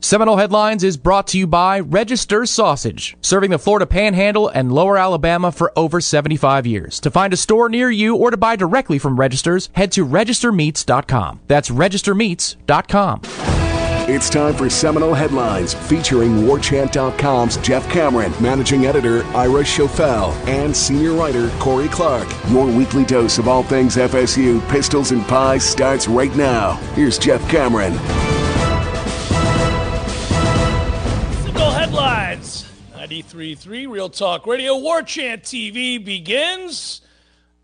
Seminole Headlines is brought to you by Register Sausage, serving the Florida Panhandle and Lower Alabama for over 75 years. To find a store near you or to buy directly from Registers, head to registermeats.com. That's registermeats.com. It's time for Seminole Headlines featuring WarChant.com's Jeff Cameron, managing editor Ira Schoffel, and senior writer Corey Clark. Your weekly dose of all things FSU, pistols, and pies starts right now. Here's Jeff Cameron. 93.3 Real Talk Radio. War Chant TV begins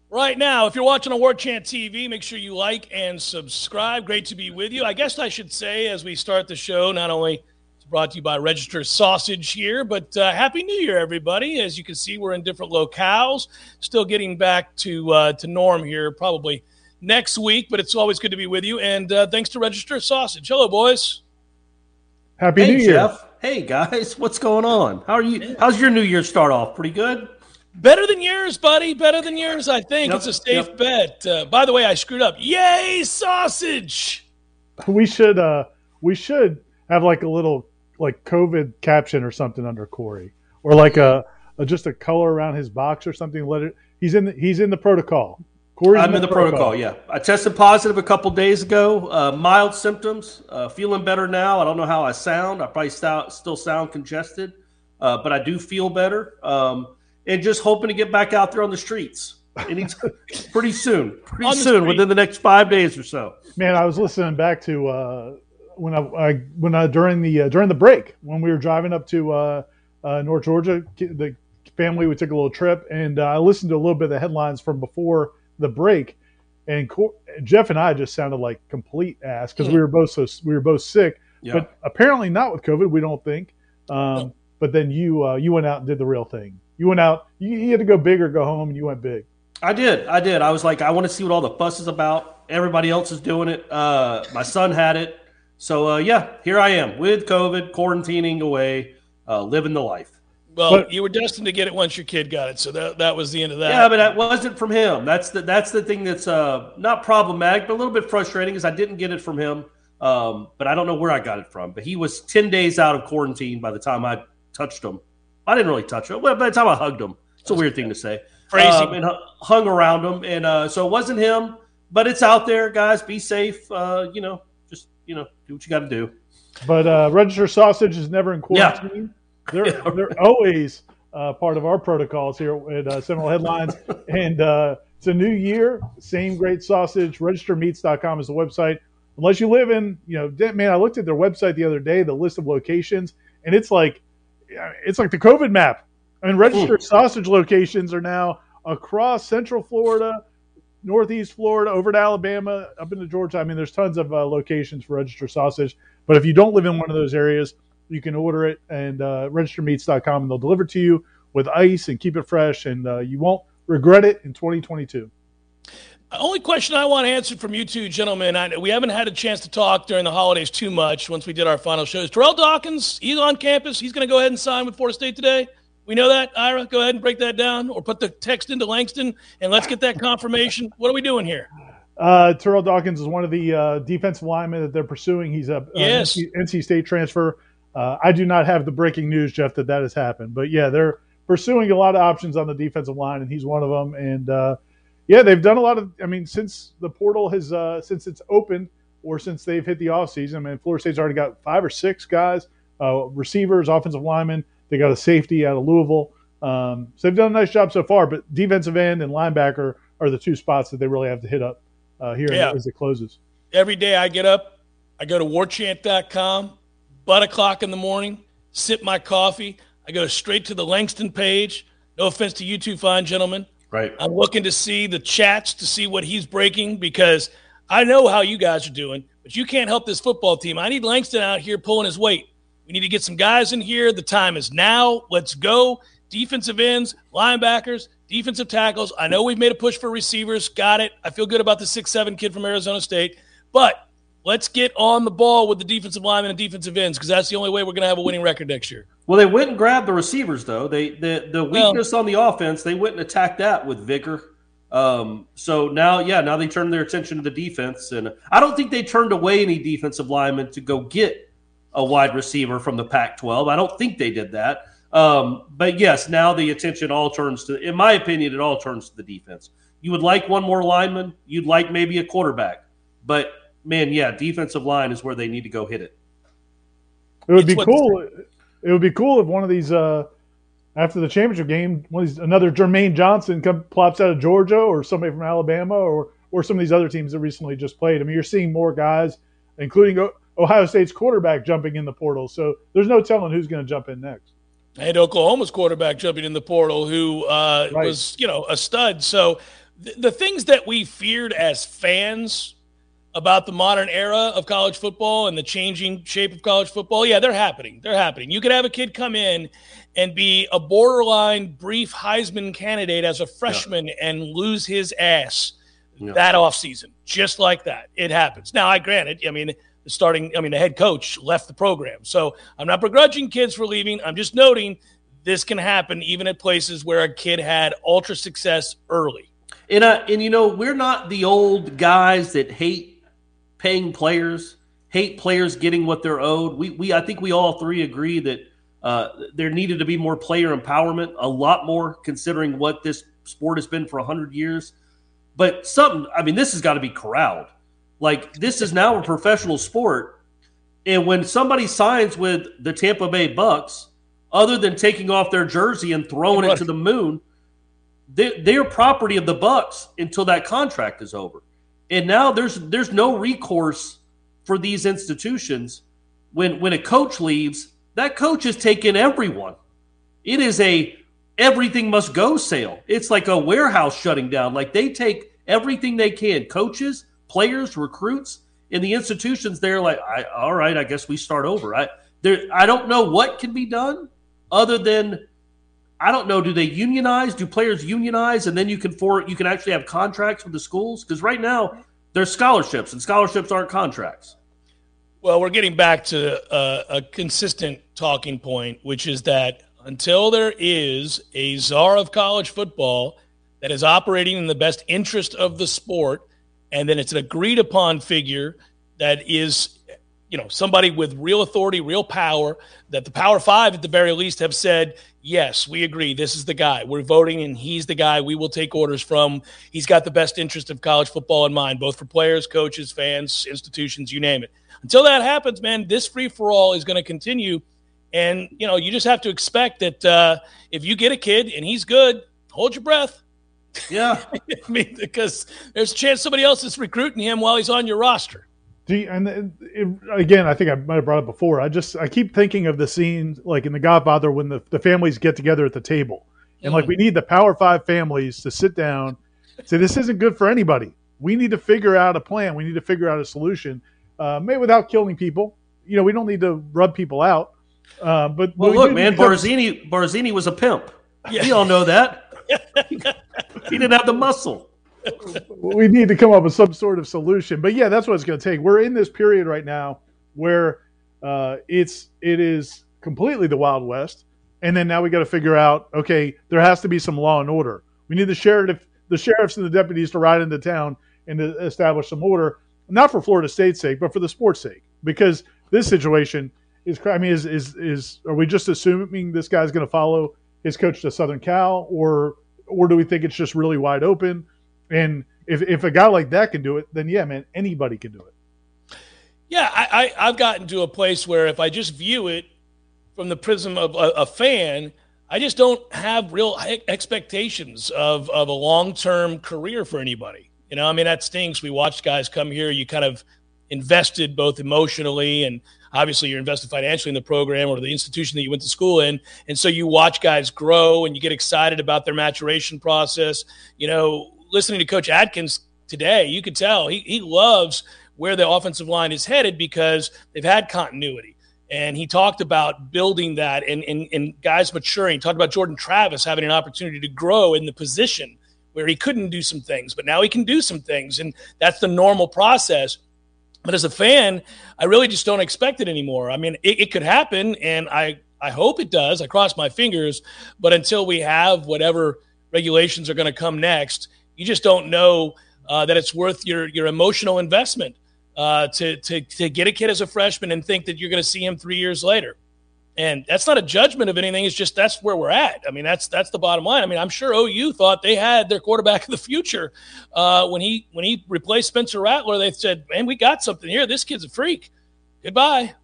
right now. If you're watching on War Chant TV, make sure you like and subscribe. Great to be with you. I guess I should say as we start the show, not only it's brought to you by Register Sausage here, but uh, Happy New Year, everybody. As you can see, we're in different locales. Still getting back to uh, to norm here, probably next week, but it's always good to be with you. And uh, thanks to Register Sausage. Hello, boys. Happy hey, New Year. Jeff. Hey guys, what's going on? How are you? How's your New Year start off? Pretty good. Better than yours, buddy. Better than yours, I think. Yep, it's a safe yep. bet. Uh, by the way, I screwed up. Yay, sausage! We should uh we should have like a little like COVID caption or something under Corey, or like a, a just a color around his box or something. Let it. He's in. The, he's in the protocol. Corey's I'm in the protocol. Yeah, I tested positive a couple days ago. Uh, mild symptoms. Uh, feeling better now. I don't know how I sound. I probably st- still sound congested, uh, but I do feel better. Um, and just hoping to get back out there on the streets. Pretty soon. Pretty On soon, within the next five days or so. Man, I was listening back to uh, when I, I when I during the uh, during the break when we were driving up to uh, North Georgia, the family we took a little trip, and uh, I listened to a little bit of the headlines from before the break, and Cor- Jeff and I just sounded like complete ass because we were both so we were both sick, Yeah. but apparently not with COVID. We don't think. Um, But then you uh, you went out and did the real thing. You went out. You, you had to go big or go home, and you went big. I did. I did. I was like, I want to see what all the fuss is about. Everybody else is doing it. Uh, my son had it. So, uh, yeah, here I am with COVID, quarantining away, uh, living the life. Well, But- you were destined to get it once your kid got it, so that that was the end of that. Yeah, but that wasn't from him. That's the that's the thing that's uh, not problematic, but a little bit frustrating because I didn't get it from him. Um, but I don't know where I got it from. But he was ten days out of quarantine by the time I touched him. I didn't really touch him. Well, by the time I hugged him, it's a weird thing to say. Crazy. Um, and hung around him, and uh, so it wasn't him. But it's out there, guys. Be safe. Uh, you know, just you know, do what you got to do. But uh, register sausage is never in Yeah. quarantine. Yeah, right. they're always uh, part of our protocols here at uh, Seminole Headlines. and uh, it's a new year. Same great sausage. Registermeats.com is the website. Unless you live in, you know, man, I looked at their website the other day, the list of locations, and it's like, it's like the COVID map. I mean, registered sausage locations are now across Central Florida, Northeast Florida, over to Alabama, up into Georgia. I mean, there's tons of uh, locations for registered sausage. But if you don't live in one of those areas, you can order it and uh, registermeats.com, and they'll deliver to you with ice and keep it fresh, and uh, you won't regret it in 2022. Only question I want answered from you two gentlemen. I, we haven't had a chance to talk during the holidays too much. Once we did our final shows, Terrell Dawkins, he's on campus. He's going to go ahead and sign with Florida State today. We know that, Ira. Go ahead and break that down, or put the text into Langston, and let's get that confirmation. What are we doing here? Uh, Terrell Dawkins is one of the uh, defensive linemen that they're pursuing. He's a, a Yes. NC, NC State transfer. Uh, I do not have the breaking news, Jeff, that that has happened. But yeah, they're pursuing a lot of options on the defensive line, and he's one of them. And uh, yeah, they've done a lot of. I mean, since the portal has uh, since it's opened, or since they've hit the offseason. I mean, Florida State's already got five or six guys, uh, receivers, offensive linemen. They got a safety out of Louisville. Um, so they've done a nice job so far, but defensive end and linebacker are the two spots that they really have to hit up uh, here Yeah. as it closes. Every day I get up, I go to warchant.com, butt o'clock in the morning, sip my coffee. I go straight to the Langston page. No offense to you two fine gentlemen. Right. I'm looking to see the chats to see what he's breaking because I know how you guys are doing, but you can't help this football team. I need Langston out here pulling his weight. We need to get some guys in here. The time is now. Let's go. Defensive ends, linebackers, defensive tackles. I know we've made a push for receivers. Got it. I feel good about the six seven kid from Arizona State, but let's get on the ball with the defensive linemen and defensive ends because that's the only way we're going to have a winning record next year. Well, they went and grabbed the receivers though. They the the Well- weakness on the offense, they went and attacked that with vigor. Um, so now, yeah, now they turn their attention to the defense, and I don't think they turned away any defensive linemen to go get a wide receiver from the Pac-12. I don't think they did that. Um, but yes, now the attention all turns to, in my opinion, it all turns to the defense. You would like one more lineman. You'd like maybe a quarterback, but man, yeah, defensive line is where they need to go hit it. It would It's be cool. It would be cool if one of these uh, after the championship game, one of these, another Jermaine Johnson come, plops out of Georgia or somebody from Alabama or or some of these other teams that recently just played. I mean, you're seeing more guys, including Ohio State's quarterback, jumping in the portal. So there's no telling who's going to jump in next. and Oklahoma's quarterback jumping in the portal, who uh, Right. was you know a stud. So th- the things that we feared as fans about the modern era of college football and the changing shape of college football, yeah, they're happening. They're happening. You could have a kid come in and be a borderline brief Heisman candidate as a freshman and lose his ass Yeah. that offseason, just like that. It happens. Now, I granted, I mean, the starting, I mean, the head coach left the program. So I'm not begrudging kids for leaving. I'm just noting this can happen even at places where a kid had ultra success early. And uh, and you know we're not the old guys that hate paying players, hate players getting what they're owed. We we I think we all three agree that uh, there needed to be more player empowerment, a lot more considering what this sport has been for hundred years. But something, I mean, this has got to be corralled. Like this is now a professional sport, and when somebody signs with the Tampa Bay Bucks, other than taking off their jersey and throwing it to the moon, they, they're property of the Bucks until that contract is over. And now there's there's no recourse for these institutions when when a coach leaves. That coach is taking everyone. It is a everything must go sale. It's like a warehouse shutting down. Like they take everything they can, coaches, players, recruits, and the institutions. They're like, all right, I guess we start over. I there, I don't know what can be done other than I don't know. Do they unionize? Do players unionize, and then you can for you can actually have contracts with the schools? Because right now there's scholarships, and scholarships aren't contracts. Well, we're getting back to a consistent talking point, which is that until there is a czar of college football that is operating in the best interest of the sport, and then it's an agreed upon figure that is, you know, somebody with real authority, real power, that the Power Five at the very least have said, yes, we agree, this is the guy. We're voting, and he's the guy we will take orders from. He's got the best interest of college football in mind, both for players, coaches, fans, institutions, you name it. Until that happens, man, this free for all is going to continue. And, you know, you just have to expect that uh, if you get a kid and he's good, hold your breath. Yeah. I mean, because there's a chance somebody else is recruiting him while he's on your roster. Do you, and it, it, again, I think I might have brought it before. I just I keep thinking of the scene like in The Godfather when the, the families get together at the table, and like we need the Power Five families to sit down, say this isn't good for anybody. We need to figure out a plan. We need to figure out a solution, uh, maybe without killing people. You know, we don't need to rub people out. Uh, but Well, we look, man, need to- Barzini Barzini was a pimp. We all know that. he didn't have the muscle. We need to come up with some sort of solution. But yeah, that's what it's going to take. We're in this period right now where uh, it's it is completely the Wild West, and then now we got to figure out. Okay, there has to be some law and order. We need the sheriff, the sheriffs and the deputies to ride into town and to establish some order, not for Florida State's sake, but for the sport's sake, because this situation is. I mean, is is is are we just assuming this guy's going to follow his coach to Southern Cal, or or do we think it's just really wide open? And if, if a guy like that can do it, then yeah, man, anybody can do it. Yeah, I, I, have gotten to a place where if I just view it from the prism of a, a fan, I just don't have real expectations of, of a long term career for anybody. You know, I mean, that stinks. We watched guys come here, you kind of invested both emotionally and obviously you're invested financially in the program or the institution that you went to school in. And so you watch guys grow and you get excited about their maturation process. You know, listening to Coach Atkins today, you could tell he, he loves where the offensive line is headed because they've had continuity. And he talked about building that and, and, and guys maturing. He talked about Jordan Travis having an opportunity to grow in the position where he couldn't do some things, but now he can do some things. And that's the normal process. But as a fan, I really just don't expect it anymore. I mean, it, it could happen, and I, I hope it does. I cross my fingers. But until we have whatever regulations are going to come next, you just don't know uh, that it's worth your, your emotional investment uh, to, to, to get a kid as a freshman and think that you're going to see him three years later. And that's not a judgment of anything. It's just that's where we're at. I mean, that's that's the bottom line. I mean, I'm sure OU thought they had their quarterback of the future uh, when he when he replaced Spencer Rattler. They said, "Man, we got something here. This kid's a freak." Goodbye.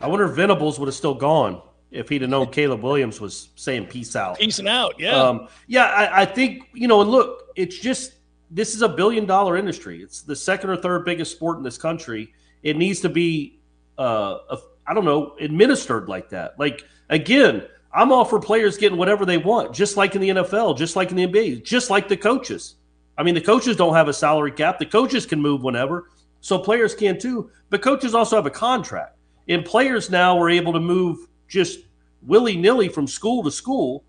I wonder if Venables would have still gone if he'd have known Caleb Williams was saying peace out. Peacing out, yeah. Um, yeah, I, I think you know. Look, it's just this is a billion dollar industry. It's the second or third biggest sport in this country. It needs to be, uh, I don't know, administered like that. Like again, I'm all for players getting whatever they want, just like in the NFL, just like in the NBA, just like the coaches. I mean, the coaches don't have a salary cap. The coaches can move whenever, so players can too. But coaches also have a contract, and players now are able to move just willy nilly from school to school,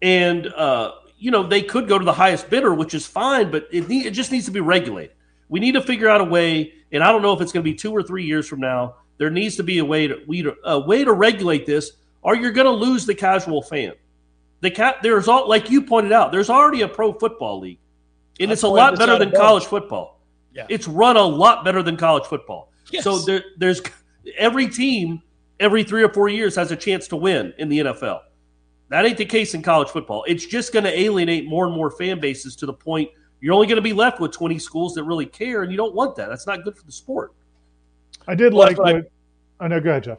and uh, you know, they could go to the highest bidder, which is fine, but it, need, it just needs to be regulated. We need to figure out a way, and I don't know if it's going to be two or three years from now. There needs to be a way to we a way to regulate this, or you're going to lose the casual fan. The cat there's all like you pointed out. There's already a pro football league, and it's a lot better than college football. Yeah. It's run a lot better than college football. Yes. So there, there's every team every three or four years has a chance to win in the NFL. That ain't the case in college football. It's just going to alienate more and more fan bases to the point you're only going to be left with 20 schools that really care, and you don't want that. That's not good for the sport. I did well, like what. I, oh, no, go ahead, Jeff.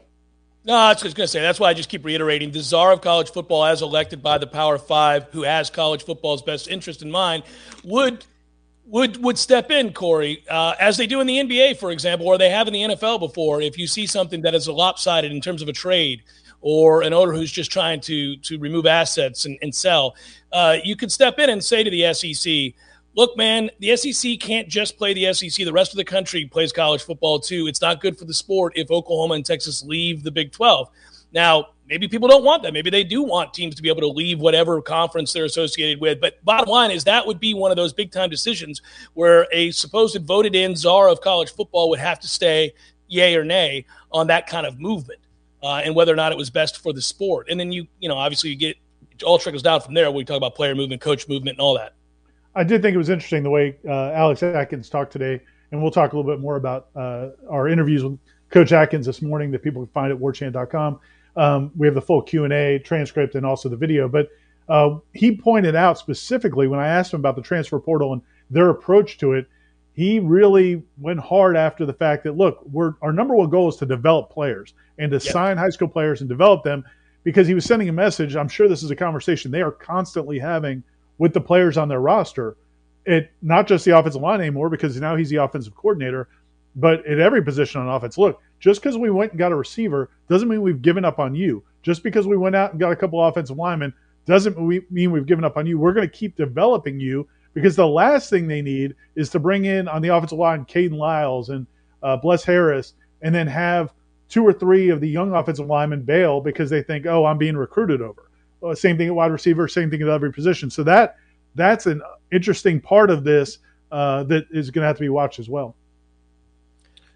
No, I was just going to say that's why I just keep reiterating the czar of college football, as elected by the Power Five, who has college football's best interest in mind, would would would step in, Corey, uh, as they do in the NBA, for example, or they have in the NFL before. If you see something that is lopsided in terms of a trade, or an owner who's just trying to to remove assets and, and sell, uh, you could step in and say to the SEC, look, man, the SEC can't just play the SEC. The rest of the country plays college football too. It's not good for the sport if Oklahoma and Texas leave the Big 12. Now, maybe people don't want that. Maybe they do want teams to be able to leave whatever conference they're associated with. But bottom line is that would be one of those big time decisions where a supposed voted in czar of college football would have to stay yay or nay on that kind of movement uh, and whether or not it was best for the sport. And then you, you know, obviously you get all trickles down from there. We talk about player movement, coach movement, and all that. I did think it was interesting the way uh, Alex Atkins talked today, and we'll talk a little bit more about uh, our interviews with Coach Atkins this morning that people can find at warchant.com. Um, we have the full Q and A transcript and also the video. But uh, he pointed out specifically when I asked him about the transfer portal and their approach to it, he really went hard after the fact that look, we're our number one goal is to develop players and to yep. sign high school players and develop them because he was sending a message. I'm sure this is a conversation they are constantly having with the players on their roster. It not just the offensive line anymore because now he's the offensive coordinator, but at every position on offense. Look, just because we went and got a receiver doesn't mean we've given up on you. Just because we went out and got a couple offensive linemen doesn't mean we've given up on you. We're going to keep developing you because the last thing they need is to bring in on the offensive line Kayden Lyles and uh, Bless Harris, and then have two or three of the young offensive linemen bail because they think, oh, I'm being recruited over. Uh, same thing at wide receiver, same thing at every position. So that that's an interesting part of this uh, that is going to have to be watched as well.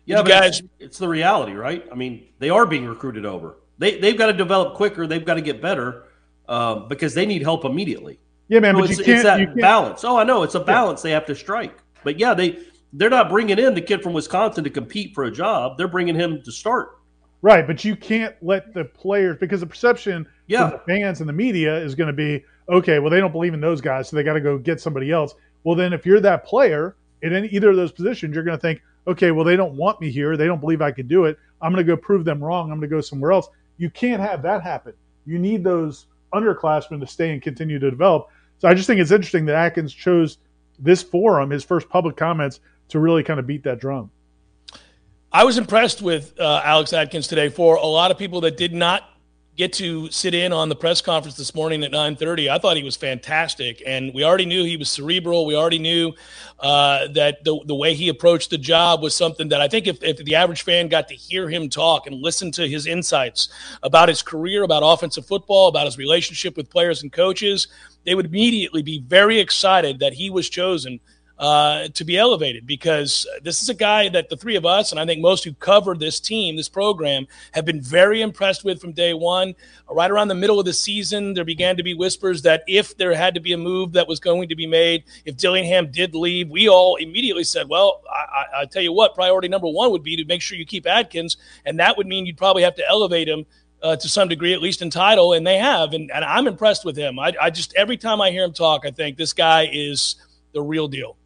Yeah, but guys, it's, it's, the reality, right? I mean, they are being recruited over. They they've got to develop quicker. They've got to get better um, because they need help immediately. Yeah, man, so but it's, you can't, it's that you can't. balance. Oh, I know it's a balance yeah. they have to strike. But yeah, they they're not bringing in the kid from Wisconsin to compete for a job. They're bringing him to start. Right, but you can't let the players because the perception yeah. the fans and the media is going to be okay. Well, they don't believe in those guys, so they got to go get somebody else. Well, then if you're that player in any, either of those positions, you're going to think, okay, well, they don't want me here. They don't believe I can do it. I'm going to go prove them wrong. I'm going to go somewhere else. You can't have that happen. You need those underclassmen to stay and continue to develop. So I just think it's interesting that Atkins chose this forum, his first public comments, to really kind of beat that drum. I was impressed with uh, Alex Atkins today. For a lot of people that did not get to sit in on the press conference this morning at 9:30. I thought he was fantastic, and we already knew he was cerebral. We already knew uh, that the the way he approached the job was something that I think if, if the average fan got to hear him talk and listen to his insights about his career, about offensive football, about his relationship with players and coaches, they would immediately be very excited that he was chosen uh, to be elevated because this is a guy that the three of us, and I think most who covered this team, this program, have been very impressed with from day one. Right around the middle of the season, there began to be whispers that if there had to be a move that was going to be made, if Dillingham did leave, we all immediately said, well, I, I, I tell you what, priority number one would be to make sure you keep Atkins, and that would mean you'd probably have to elevate him uh, to some degree, at least in title, and they have. And, and I'm impressed with him. I, I, just, every time I hear him talk, I think this guy is the real deal.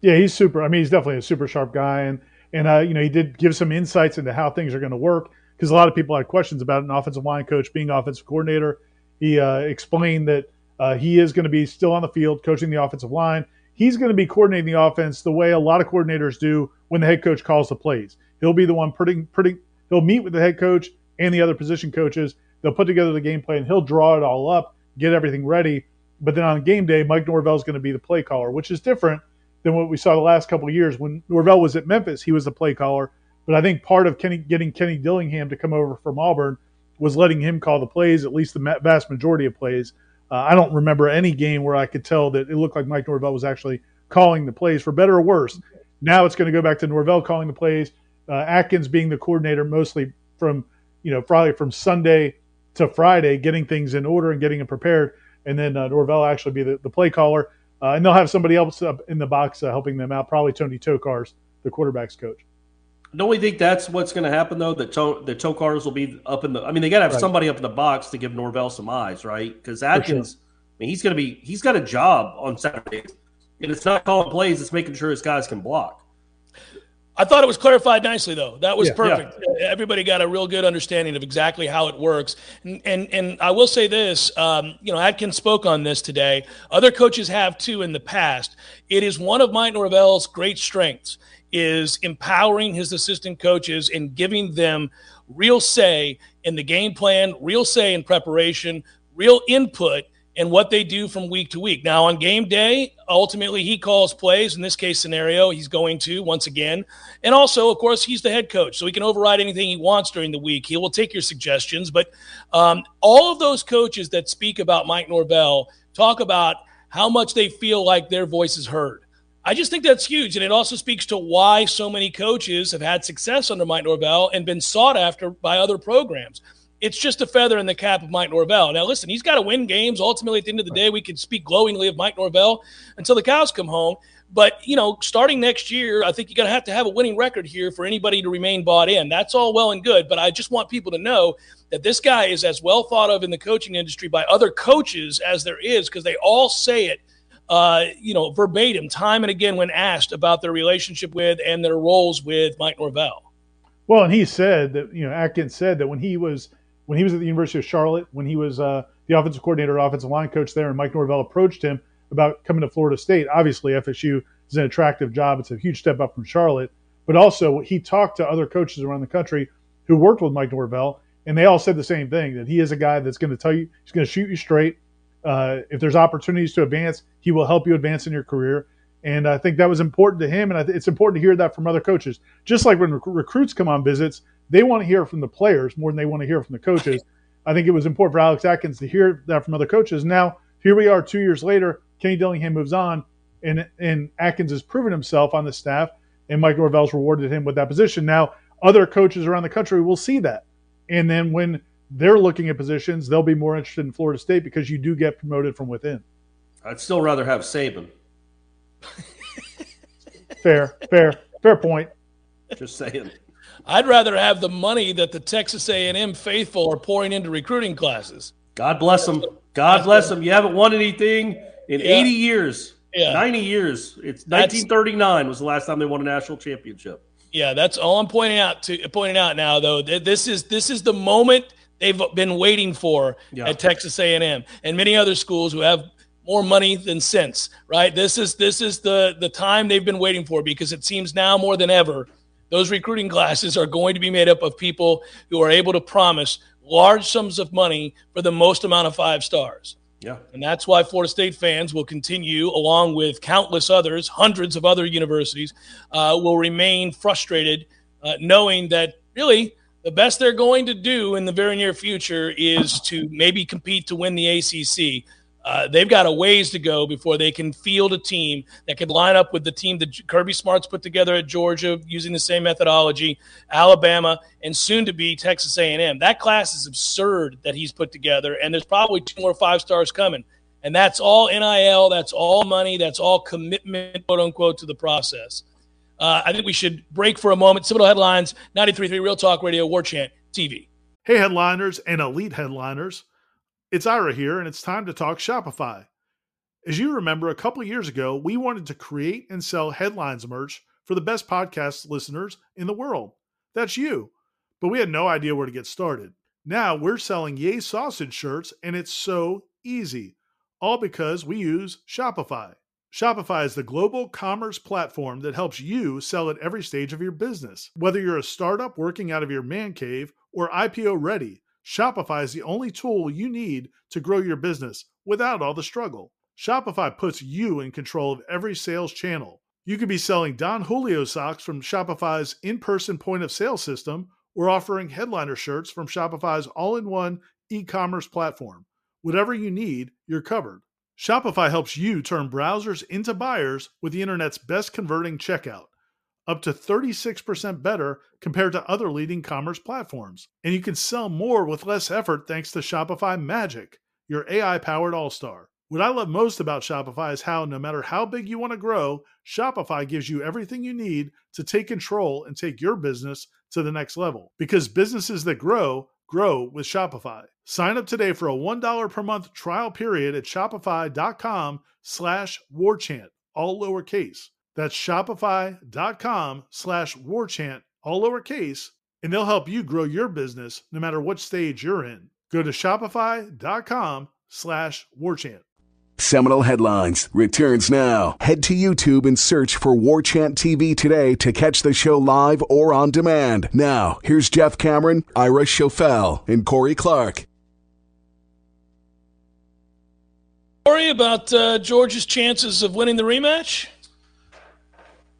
Yeah, he's super. I mean, he's definitely a super sharp guy, and and uh, you know he did give some insights into how things are going to work because a lot of people had questions about an offensive line coach being offensive coordinator. He uh, explained that uh, he is going to be still on the field coaching the offensive line. He's going to be coordinating the offense the way a lot of coordinators do when the head coach calls the plays. He'll be the one putting putting. He'll meet with the head coach and the other position coaches. They'll put together the game plan. He'll draw it all up, get everything ready. But then on game day, Mike Norvell is going to be the play caller, which is different than what we saw the last couple of years. When Norvell was at Memphis, he was the play caller. But I think part of Kenny, getting Kenny Dillingham to come over from Auburn was letting him call the plays, at least the vast majority of plays. Uh, I don't remember any game where I could tell that it looked like Mike Norvell was actually calling the plays, for better or worse. Now it's going to go back to Norvell calling the plays, uh, Atkins being the coordinator mostly from, you know, probably from Sunday to Friday, getting things in order and getting them prepared, and then uh, Norvell actually be the, the play caller. Uh, and they'll have somebody else up in the box uh, helping them out, probably Tony Tokarz, the quarterbacks coach. Don't we think that's what's going to happen though? That to- the Tokarz will be up in the. I mean, they got to have right. somebody up in the box to give Norvell some eyes, right? Because Atkins, sure. I mean, he's going to be. He's got a job on Saturdays, and it's not calling plays; it's making sure his guys can block. I thought it was clarified nicely, though. That was yeah, perfect. Yeah. Everybody got a real good understanding of exactly how it works. And and, and I will say this, um, you know, Atkins spoke on this today. Other coaches have too in the past. It is one of Mike Norvell's great strengths is empowering his assistant coaches and giving them real say in the game plan, real say in preparation, real input – and what they do from week to week. Now, on game day, ultimately he calls plays. In this case scenario, he's going to once again. And also, of course, he's the head coach, so he can override anything he wants during the week. He will take your suggestions. But um, all of those coaches that speak about Mike Norvell talk about how much they feel like their voice is heard. I just think that's huge. And it also speaks to why so many coaches have had success under Mike Norvell and been sought after by other programs it's just a feather in the cap of Mike Norvell. Now, listen, he's got to win games. Ultimately, at the end of the day, we can speak glowingly of Mike Norvell until the cows come home. But you know, starting next year, I think you're going to have to have a winning record here for anybody to remain bought in. That's all well and good, but I just want people to know that this guy is as well thought of in the coaching industry by other coaches as there is, because they all say it, uh, you know, verbatim, time and again when asked about their relationship with and their roles with Mike Norvell. Well, and he said that you know Atkins said that when he was when he was at the University of Charlotte, when he was uh, the offensive coordinator, offensive line coach there, and Mike Norvell approached him about coming to Florida State. Obviously, FSU is an attractive job. It's a huge step up from Charlotte. But also, he talked to other coaches around the country who worked with Mike Norvell, and they all said the same thing that he is a guy that's going to tell you, he's going to shoot you straight. Uh, if there's opportunities to advance, he will help you advance in your career. And I think that was important to him, and th- it's important to hear that from other coaches. Just like when rec- recruits come on visits, they want to hear from the players more than they want to hear from the coaches. I think it was important for Alex Atkins to hear that from other coaches. Now, here we are two years later. Kenny Dillingham moves on, and, and Atkins has proven himself on the staff, and Mike Norvell's rewarded him with that position. Now, other coaches around the country will see that. And then when they're looking at positions, they'll be more interested in Florida State because you do get promoted from within. I'd still rather have Saban. fair, fair, fair point. Just saying. I'd rather have the money that the Texas A&M faithful are pouring into recruiting classes. God bless them. God bless them. You haven't won anything in yeah. 80 years. Yeah. 90 years. It's That's- 1939 was the last time they won a national championship. Yeah, that's all I'm pointing out to pointing out now though. This is this is the moment they've been waiting for Yeah. at Texas A&M and many other schools who have more money than sense, right? This is this is the the time they've been waiting for because it seems now more than ever those recruiting classes are going to be made up of people who are able to promise large sums of money for the most amount of five stars. Yeah. And that's why Florida State fans will continue, along with countless others, hundreds of other universities, uh, will remain frustrated, uh, knowing that really the best they're going to do in the very near future is to maybe compete to win the ACC. Uh, they've got a ways to go before they can field a team that could line up with the team that Kirby Smart's put together at Georgia using the same methodology, Alabama, and soon to be Texas A&M. That class is absurd that he's put together, and there's probably two more five stars coming. And that's all NIL, that's all money, that's all commitment, quote unquote, to the process. Uh, I think we should break for a moment. Seminole Headlines, 93.3 Real Talk Radio, War Chant TV. Hey, headliners and elite headliners. It's Ira here, and it's time to talk Shopify. As you remember, a couple years ago, we wanted to create and sell headlines merch for the best podcast listeners in the world. That's you. But we had no idea where to get started. Now we're selling Yay Sausage shirts, and it's so easy. All because we use Shopify. Shopify is the global commerce platform that helps you sell at every stage of your business. Whether you're a startup working out of your man cave or IPO ready, Shopify is the only tool you need to grow your business without all the struggle. Shopify puts you in control of every sales channel. You could be selling Don Julio socks from Shopify's in person point of sale system or offering headliner shirts from Shopify's all in one e commerce platform. Whatever you need, you're covered. Shopify helps you turn browsers into buyers with the internet's best converting checkout, up to 36% better compared to other leading commerce platforms. And you can sell more with less effort thanks to Shopify Magic, your AI powered all star. What I love most about Shopify is how, no matter how big you want to grow, Shopify gives you everything you need to take control and take your business to the next level. Because businesses that grow, grow with Shopify. Sign up today for a $1 per month trial period at shopify.com slash warchant, all lowercase. That's shopify.com slash warchant, all lowercase, and they'll help you grow your business no matter what stage you're in. Go to shopify.com slash warchant. Seminole Headlines returns now. Head to YouTube and search for War Chant TV today to catch the show live or on demand. Now, here's Jeff Cameron, Ira Schoffel, and Corey Clark. Worry about uh, Georgia's chances of winning the rematch?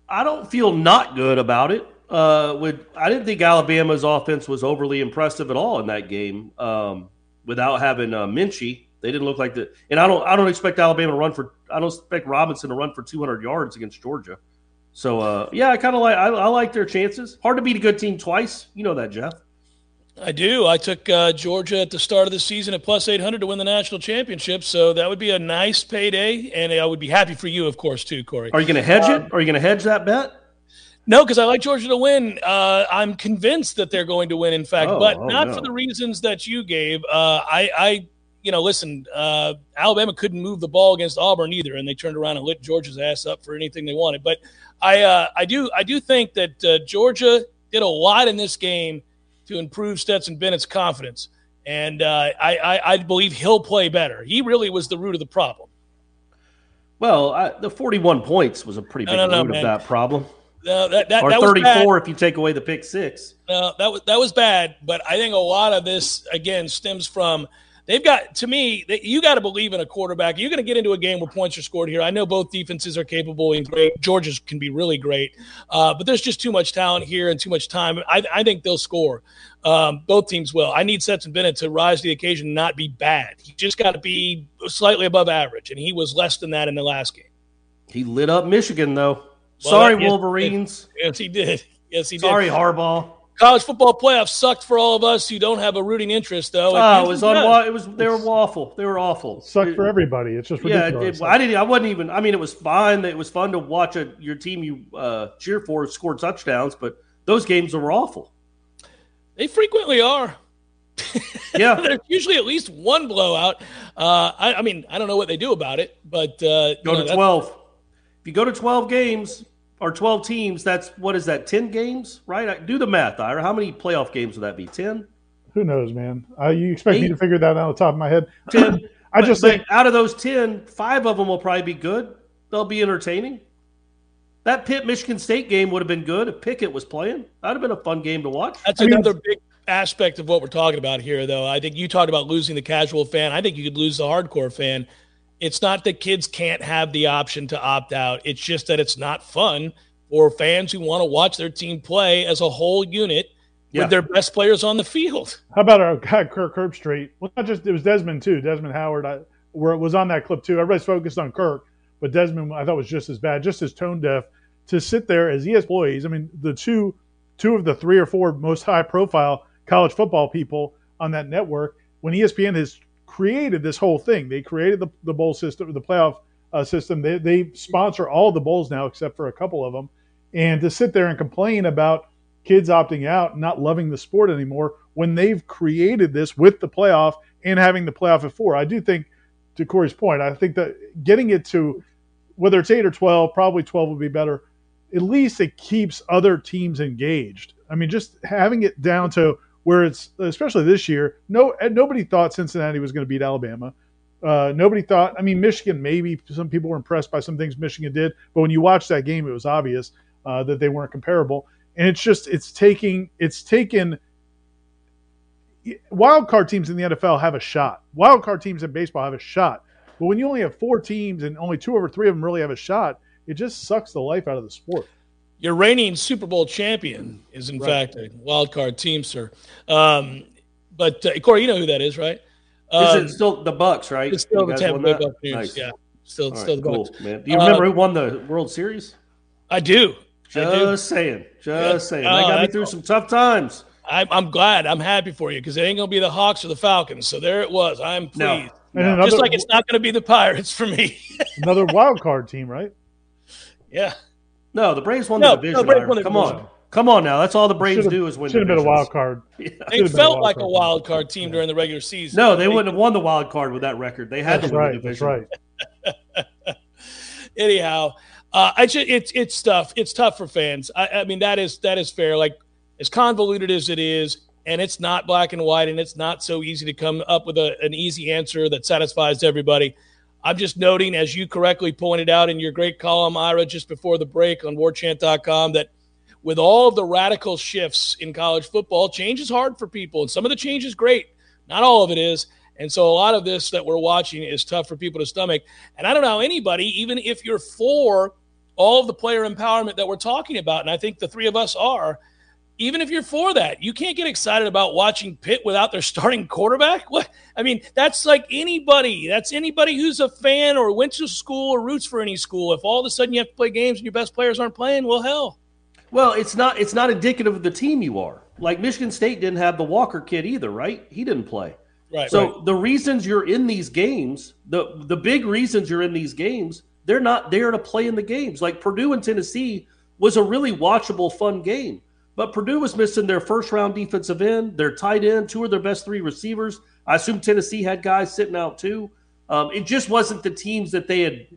I don't feel not good about it. Uh, with I didn't think Alabama's offense was overly impressive at all in that game. Um, without having uh, Metchie, they didn't look like the. And I don't I don't expect Alabama to run for. I don't expect Robinson to run for 200 yards against Georgia. So uh, yeah, I kind of like I, I like their chances. Hard to beat a good team twice. You know that, Jeff. I do. I took uh, Georgia at the start of the season at plus 800 to win the national championship. So that would be a nice payday. And I would be happy for you, of course, too, Corey. Are you going to hedge it? Are you going to hedge that bet? No, because I like Georgia to win. Uh, I'm convinced that they're going to win, in fact, Oh, but oh, not no. for the reasons that you gave. Uh, I, I, you know, listen, uh, Alabama couldn't move the ball against Auburn either, and they turned around and lit Georgia's ass up for anything they wanted. But I, uh, I do, I do think that uh, Georgia did a lot in this game to improve Stetson Bennett's confidence, and uh, I, I, I believe he'll play better. He really was the root of the problem. Well, I, the 41 points was a pretty big no, no, root man. of that problem. Uh, that, that, or that was bad. 34 if you take away the pick six. No, that was that was bad. But I think a lot of this again stems from they've got to me. They, you got to believe in a quarterback. You're going to get into a game where points are scored here. I know both defenses are capable and great. Georgia's can be really great, uh, but there's just too much talent here and too much time. I, I think they'll score. Um, both teams will. I need Stetson Bennett to rise to the occasion, and not be bad. He just got to be slightly above average, and he was less than that in the last game. He lit up Michigan, though. Well, Sorry, that- yes, Wolverines. Yes, he did. Yes, he did. Sorry, Harbaugh. College football playoffs sucked for all of us who don't have a rooting interest, though. Oh, it was on. does. It was. They were awful. They were awful. Sucked for everybody. It's just Yeah, ridiculous. it, I didn't. I wasn't even. I mean, it was fine. It was fun to watch a, your team you uh, cheer for score touchdowns, but those games were awful. They frequently are. Yeah, There's usually at least one blowout. Uh, I, I mean, I don't know what they do about it, but uh, you go know, to that's- twelve. you go to 12 games or 12 teams, that's what is that? 10 games, right? I- Do the math, Ira. How many playoff games would that be? 10? Who knows, man? Uh, you expect me to figure that out on the top of my head? 10. I But- just but think out of those 10, five of them will probably be good. They'll be entertaining. That Pitt Michigan State game would have been good if Pickett was playing. That'd have been a fun game to watch. That's I mean- another big aspect of what we're talking about here, though. I think you talked about losing the casual fan. I think you could lose the hardcore fan. It's not that kids can't have the option to opt out. It's just that it's not fun for fans who want to watch their team play as a whole unit Yeah. with their best players on the field. How about our guy Kirk Herbstreit? Well, not just it was Desmond too. Desmond Howard, I, where it was on that clip too. Everybody's focused on Kirk, but Desmond I thought was just as bad, just as tone deaf to sit there as ES employees. I mean, the two two of the three or four most high profile college football people on that network. When ESPN has created this whole thing, they created the, the bowl system, the playoff uh, system. They, they sponsor all the bowls now, except for a couple of them. And to sit there and complain about kids opting out, and not loving the sport anymore, when they've created this with the playoff and having the playoff at four. I do think, to Corey's point, I think that getting it to whether it's eight or 12, probably 12 would be better. At least it keeps other teams engaged. I mean, just having it down to where it's, especially this year, no, nobody thought Cincinnati was going to beat Alabama. Uh, nobody thought, I mean, Michigan, maybe some people were impressed by some things Michigan did, but when you watch that game, it was obvious uh, that they weren't comparable. And it's just, it's taking, it's taken, wild card teams in the NFL have a shot. Wild card teams in baseball have a shot. But when you only have four teams and only two over three of them really have a shot, it just sucks the life out of the sport. Your reigning Super Bowl champion is, in Right. fact, a wild card team, sir. Um, but uh, Corey, you know who that is, right? Is Um, it still the Bucks, right? it's still You the guys Tampa Bay? Buccaneers. Nice. Yeah, still, All still the cool, Bucs. man. Do you Uh, remember who won the World Series? I do. I do. Just saying. Just Yeah. saying. Oh, got me through all. some tough times. I'm, I'm glad. I'm happy for you because it ain't going to be the Hawks or the Falcons. So there it was. I'm pleased. No. And No. another, Just like it's not going to be the Pirates for me. another wild card team, right? yeah. No, the Braves won No, the no, division. Braves won the Come division. on. Come on now. That's all the Braves Should've- do is win Should have been a wild card. They Should've been a felt wild like a wild card team during the regular season. No, they wouldn't have won the wild card with that record. They had That's to win right. the That's division. right. anyhow, uh, I just it's it's tough. It's tough for fans. I, I mean that is that is fair. Like as convoluted as it is, and it's not black and white, and it's not so easy to come up with a, an easy answer that satisfies everybody. I'm just noting, as you correctly pointed out in your great column, Ira, just before the break on WarChant.com, that with all the radical shifts in college football, change is hard for people, and some of the change is great. Not all of it is. And so a lot of this that we're watching is tough for people to stomach. And I don't know anybody, even if you're for all of the player empowerment that we're talking about, and I think the three of us are, even if you're for that, you can't get excited about watching Pitt without their starting quarterback. What I mean, that's like anybody. That's anybody who's a fan or went to school or roots for any school. If all of a sudden you have to play games and your best players aren't playing, well, hell. Well, it's not it's not indicative of the team you are. Like Michigan State didn't have the Walker kid either, right? He didn't play. Right. So the reasons you're in these games, the the big reasons you're in these games, they're not there to play in the games. Like Purdue and Tennessee was a really watchable, fun game. But Purdue was missing their first round defensive end, their tight end, two of their best three receivers. I assume Tennessee had guys sitting out too. Um, it just wasn't the teams that they had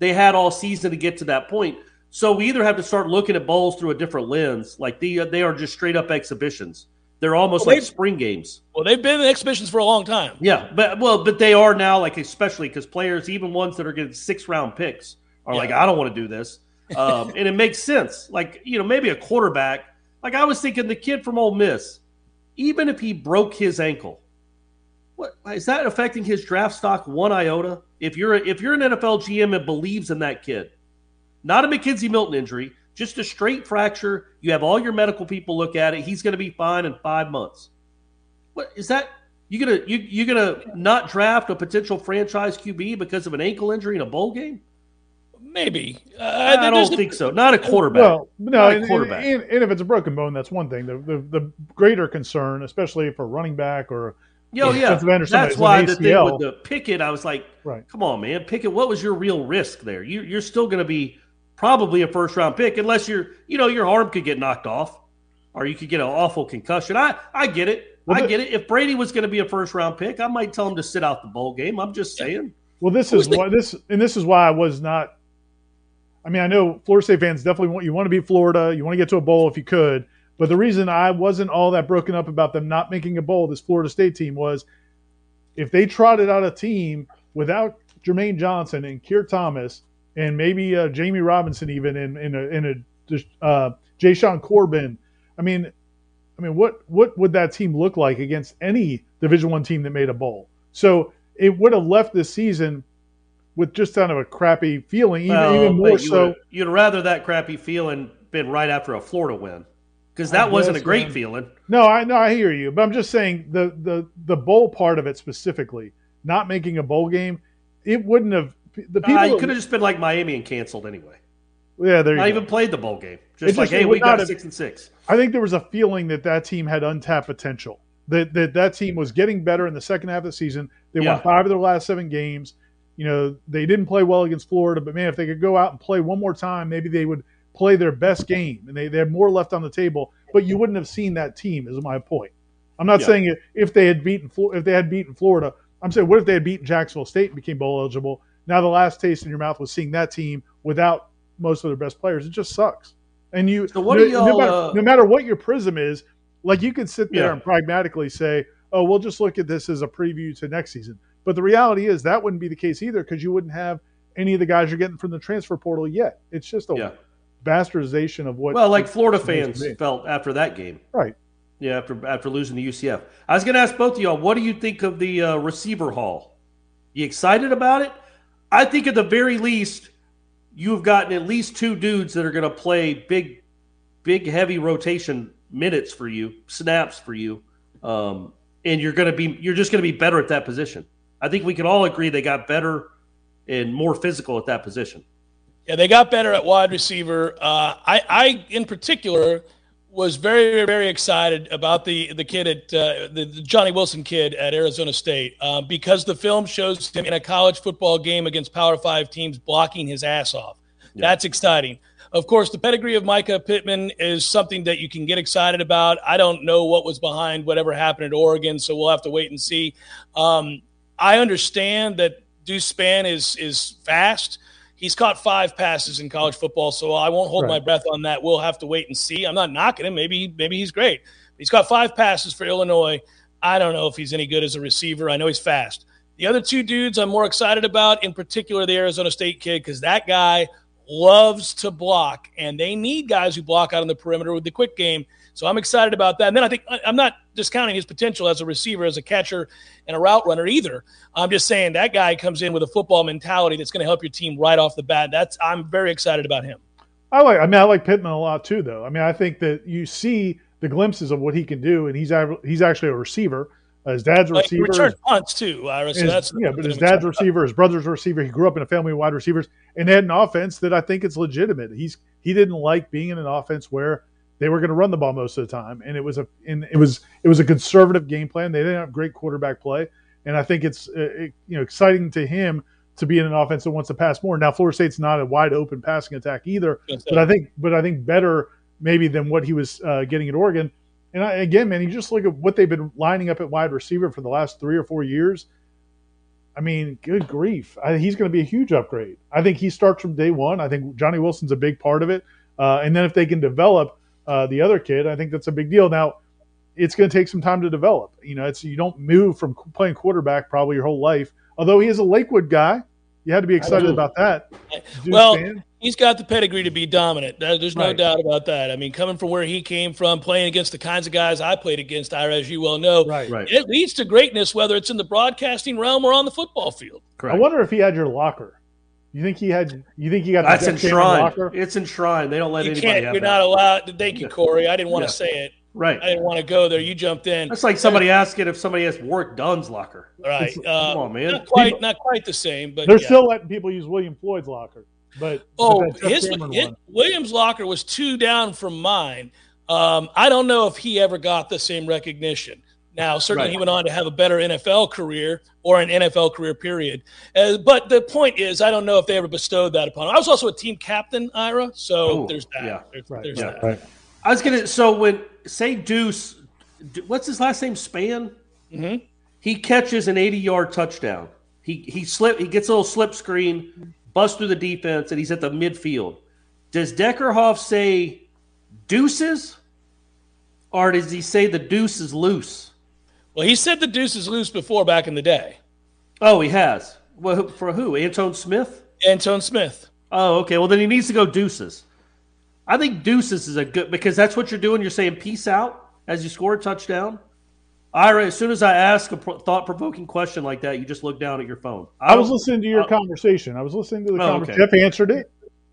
they had all season to get to that point. So we either have to start looking at bowls through a different lens, like the they are just straight up exhibitions. They're almost Well, like spring games. Well, they've been in exhibitions for a long time. Yeah, but well, but they are now like especially because players, even ones that are getting six round picks, are like, I don't want to do this, um, and it makes sense. Like you know, maybe a quarterback. Like I was thinking, the kid from Ole Miss, even if he broke his ankle, what is that affecting his draft stock one iota? If you're a, if you're an NFL GM and believes in that kid, not a McKenzie Milton injury, just a straight fracture. You have all your medical people look at it. He's going to be fine in five months. What is that? You gonna you you gonna not draft a potential franchise QB because of an ankle injury in a bowl game? Maybe. Uh, I don't a- think so. Not a quarterback. Well, no, Not a and, quarterback. And, and if it's a broken bone, that's one thing. The, the the greater concern, especially for running back or Yo, yeah, defensive end or something, that's why the thing with the Pickett, I was like, Right. come on, man, Pickett, what was your real risk there? You, you're still going to be probably a first round pick unless you're, you know, your arm could get knocked off, or you could get an awful concussion. I, I get it, Well, I the- get it. If Brady was going to be a first round pick, I might tell him to sit out the bowl game. I'm just saying. Well, this Who's is the- why this and this is why I was not. I mean, I know Florida State fans definitely want you want to beat Florida. You want to get to a bowl if you could. But the reason I wasn't all that broken up about them not making a bowl, this Florida State team, was if they trotted out a team without Jermaine Johnson and Keir Thomas and maybe uh, Jammie Robinson even in in a, in a uh, Jashaun Corbin. I mean, I mean, what what would that team look like against any Division One team that made a bowl? So it would have left this season with just kind of a crappy feeling, even, Well, even more you so. would- you'd rather that crappy feeling been right after a Florida win because that I wasn't a great man. feeling. No, I no, I hear you, but I'm just saying the the the bowl part of it specifically, not making a bowl game, it wouldn't have the people. Uh, it could have just been like Miami and canceled anyway. yeah, there you Not go. even played the bowl game. It Just like, just- hey, we got have- six and six. I think there was a feeling that that team had untapped potential. That that that team was getting better in the second half of the season. They Yeah. won five of their last seven games. You know, they didn't play well against Florida, but man, if they could go out and play one more time, maybe they would play their best game, and they, they had more left on the table. But you wouldn't have seen that team. Is my point. I'm not Yeah. saying if they had beaten if they had beaten Florida. I'm saying what if they had beaten Jacksonville State and became bowl eligible? Now the last taste in your mouth was seeing that team without most of their best players. It just sucks. And you, So what no, y'all, no, matter, uh, no matter what your prism is, like you could sit there Yeah. and pragmatically say, "Oh, we'll just look at this as a preview to next season." But the reality is that wouldn't be the case either because you wouldn't have any of the guys you're getting from the transfer portal yet. It's just a Yeah. bastardization of what. Well, like Florida fans felt after that game. right? Yeah, after after losing to UCF. I was going to ask both of y'all, what do you think of the uh, receiver haul? You excited about it? I think at the very least, you have gotten at least two dudes that are going to play big, big, heavy rotation minutes for you, snaps for you, um, and you're going to be you're just going to be better at that position. I think we can all agree they got better and more physical at that position. Yeah, they got better at wide receiver. Uh, I, I, in particular, was very, very excited about the the kid at uh, the, the Johnny Wilson kid at Arizona State uh, because the film shows him in a college football game against Power Five teams blocking his ass off. That's exciting. Of course, the pedigree of Mycah Pittman is something that you can get excited about. I don't know what was behind whatever happened at Oregon, so we'll have to wait and see. Um, I understand that Deuce Spann is is fast. He's caught five passes in college football, so I won't hold Right. my breath on that. We'll have to wait and see. I'm not knocking him. Maybe maybe he's great. He's got five passes for Illinois. I don't know if he's any good as a receiver. I know he's fast. The other two dudes I'm more excited about, in particular the Arizona State kid, because that guy loves to block, and they need guys who block out on the perimeter with the quick game. So I'm excited about that. And then I think I'm not discounting his potential as a receiver, as a catcher, and a route runner either. I'm just saying that guy comes in with a football mentality that's going to help your team right off the bat. That's I'm very excited about him. I like. I mean, I like Pittman a lot too, though. I mean, I think that you see the glimpses of what he can do, and he's he's actually a receiver. Uh, his dad's a Like, receiver. return punts too, Ira. So His- that's yeah, but his dad's a receiver, his brother's a receiver. He grew up in a family of wide receivers, and had an offense that I think is legitimate. He's he didn't like being in an offense where they were going to run the ball most of the time, and it was a and it was it was a conservative game plan. They didn't have great quarterback play, and I think it's uh, it, you know exciting to him to be in an offense that wants to pass more. Now, Florida State's not a wide open passing attack either, about but I think but I think better maybe than what he was uh, getting at Oregon. And I, again, man, you just look at what they've been lining up at wide receiver for the last three or four years. I mean, good grief, I, he's going to be a huge upgrade. I think he starts from day one. I think Johnny Wilson's a big part of it, uh, and then if they can develop uh, the other kid, I think that's a big deal. Now, it's going to take some time to develop. You know, it's you don't move from playing quarterback probably your whole life. Although he is a Lakewood guy, you had to be excited about that. Dude, well, fan. he's got the pedigree to be dominant. There's no Right. doubt about that. I mean, coming from where he came from, playing against the kinds of guys I played against, Ira, as you well know, Right. Right. it leads to greatness, whether it's in the broadcasting realm or on the football field. Correct. I wonder if he had your locker. You think he had? You think he got the That's Jeff Cameron enshrined. locker? It's enshrined. They don't let You anybody can't. have You're that. not allowed. Thank you, Corey. I didn't want Yeah. to say it. right. I didn't want to go there. You jumped in. That's like somebody asking if somebody has Warrick Dunn's locker. right. it's- Uh, Come on, man. Not quite. Not quite the same, but They're yeah. still letting people use William Floyd's locker, but Oh, but his, his- Williams' locker was two down from mine. Um, I don't know if he ever got the same recognition. Now, certainly Right. he went on to have a better NFL career or an NFL career period. Uh, but the point is, I don't know if they ever bestowed that upon him. I was also a team captain, Ira. So Oh, there's that. yeah. There's, Right, there's yeah, that. right. I was gonna. So when say Deuce, what's his last name? Spann. Mhm. He catches an 80-yard touchdown. He he slip. He gets a little slip screen, bust through the defense, and he's at the midfield. Does Deckerhoff say deuces, or does he say the deuce is loose? Well, he said the deuce is loose before back in the day. Oh, he has. Well, for who? Antone Smith? Antone Smith. Oh, okay. Well, then he needs to go deuces. I think deuces is a good because that's what you're doing. You're saying peace out as you score a touchdown. Ira, as soon as I ask a thought provoking question like that, you just look down at your phone. I, I was listening to your uh, conversation. I was listening to the oh, conversation. Okay. Jeff answered it,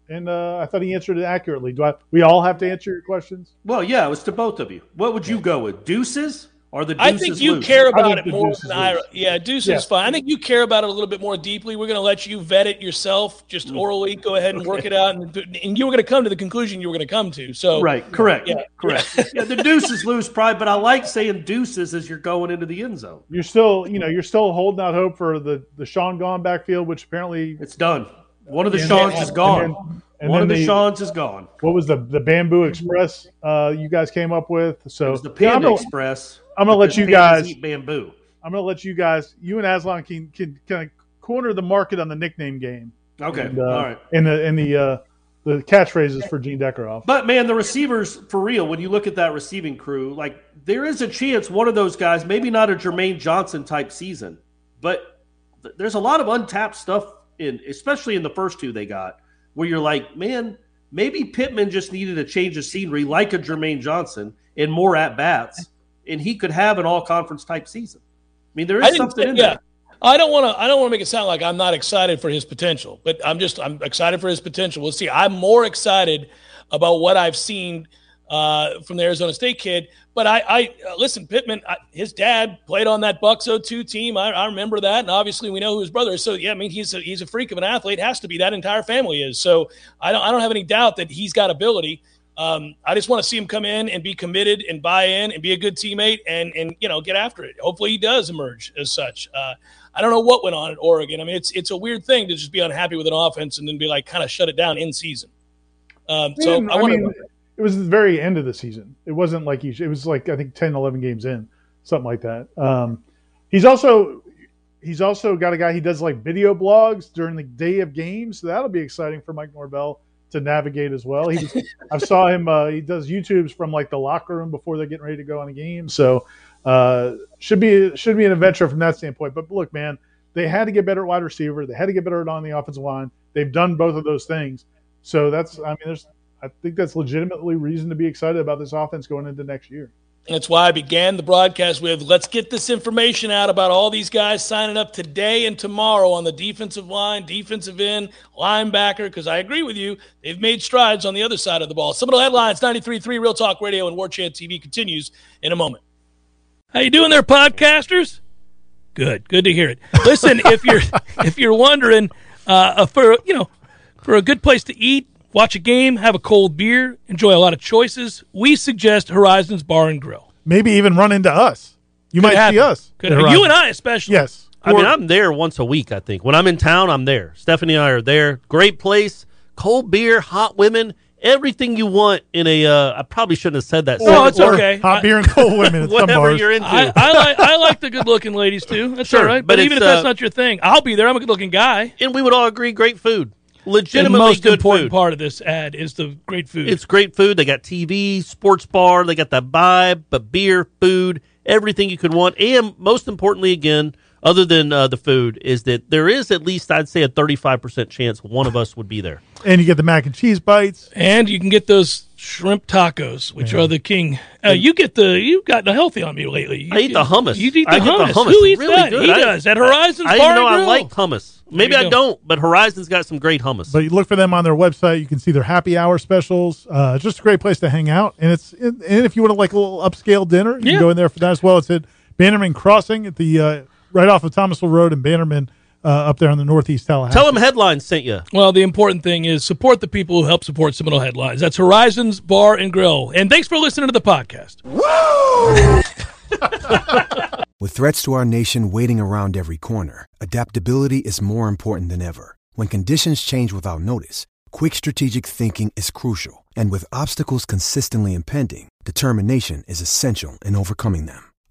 and uh, I thought he answered it accurately. Do I? We all have to answer your questions. Well, yeah, it was to both of you. What would you go with? Deuces or the I think you loose? care about it more than I. Yeah, Deuce yeah. is fine. I think you care about it a little bit more deeply. We're going to let you vet it yourself, just mm. orally. Go ahead and okay. work it out, and, and you were going to come to the conclusion you were going to come to. So right, correct, yeah. correct. yeah, the deuce is loose, probably, but I like saying deuces as you're going into the end zone. You're still, you know, you're still holding out hope for the the Sean gone backfield, which apparently it's done. One of the Sean's is gone. And One of the, the Sean's is gone. What was the the Bamboo Express uh, you guys came up with? So the Panda yeah, Express. I'm gonna let you guys eat bamboo. I'm gonna let you guys, you and Aslan can can kind of corner the market on the nickname game. Okay, and, uh, all right. In the in the uh, the catchphrases for Gene Deckerhoff. But man, the receivers for real. When you look at that receiving crew, like there is a chance one of those guys, maybe not a Jermaine Johnson type season, but th- there's a lot of untapped stuff in, especially in the first two they got, where you're like, man, maybe Pittman just needed a change of scenery, like a Jermaine Johnson, and more at bats and he could have an all conference type season. I mean, there is something in yeah. there. I don't want to. I don't want to make it sound like I'm not excited for his potential, but I'm just. I'm excited for his potential. We'll see. I'm more excited about what I've seen uh, from the Arizona State kid. But I, I uh, listen, Pittman. I, his dad played on that Bucks 02 team. I, I, remember that, and obviously we know who his brother is. So yeah, I mean he's a, he's a freak of an athlete. Has to be that entire family is. So I don't. I don't have any doubt that he's got ability. Um, I just want to see him come in and be committed and buy in and be a good teammate and and you know get after it. Hopefully he does emerge as such. Uh, I don't know what went on at Oregon. I mean, it's it's a weird thing to just be unhappy with an offense and then be like kind of shut it down in season. Um, so I, I mean, it was the very end of the season. It wasn't like he. It was like I think 10, 11 games in, something like that. Um, he's also he's also got a guy. He does like video blogs during the day of games. So that'll be exciting for Mike Norvell to navigate as well. He I saw him. Uh, he does YouTubes from like the locker room before they're getting ready to go on a game. So uh, should be should be an adventure from that standpoint. But look, man, they had to get better at wide receiver. They had to get better on the offensive line. They've done both of those things. So that's I mean, there's I think that's legitimately reason to be excited about this offense going into next year. That's why I began the broadcast with let's get this information out about all these guys signing up today and tomorrow on the defensive line, defensive end, linebacker, because I agree with you. They've made strides on the other side of the ball. Seminole Headlines 93.3 Real Talk Radio and War Chant TV continues in a moment. How you doing there, podcasters? Good. Good to hear it. Listen, if you're if you're wondering uh, for you know for a good place to eat, Watch a game, have a cold beer, enjoy a lot of choices. We suggest Horizons Bar and Grill. Maybe even run into us. You Could might happen. see us. Could, you and I especially. Yes. I mean, I'm there once a week, I think. When I'm in town, I'm there. Stephanie and I are there. Great place. Cold beer, hot women, everything you want in a. Uh, I probably shouldn't have said that. No, it's okay. Hot beer and cold women. Whatever you're into. I, I, like, I like the good looking ladies too. That's sure, all right. But, but even if that's uh, not your thing, I'll be there. I'm a good looking guy. And we would all agree great food legitimately the most good important food. part of this ad is the great food. It's great food. They got TV, sports bar, they got the vibe, but beer, food, everything you could want, and most importantly, again, other than uh, the food, is that there is at least I'd say a thirty five percent chance one of us would be there. And you get the mac and cheese bites, and you can get those shrimp tacos, which yeah. are the king. Uh, you get the you've gotten healthy on me lately. You, I eat the hummus. You eat the, I hummus. the hummus. Who eats really that? Good. He I, does. At Horizons I, Bar I know I like hummus. Maybe I don't, but Horizon's got some great hummus. But you look for them on their website. You can see their happy hour specials. Uh, it's just a great place to hang out. And it's and if you want to like a little upscale dinner, you yeah. can go in there for that as well. It's at Bannerman Crossing at the uh, right off of Thomasville Road in Bannerman. Uh, up there on the northeast Tallahassee. Tell them headlines sent you. Well, the important thing is support the people who help support Seminole Headlines. That's Horizons Bar and Grill. And thanks for listening to the podcast. Woo! With threats to our nation waiting around every corner, adaptability is more important than ever. When conditions change without notice, quick strategic thinking is crucial. And with obstacles consistently impending, determination is essential in overcoming them.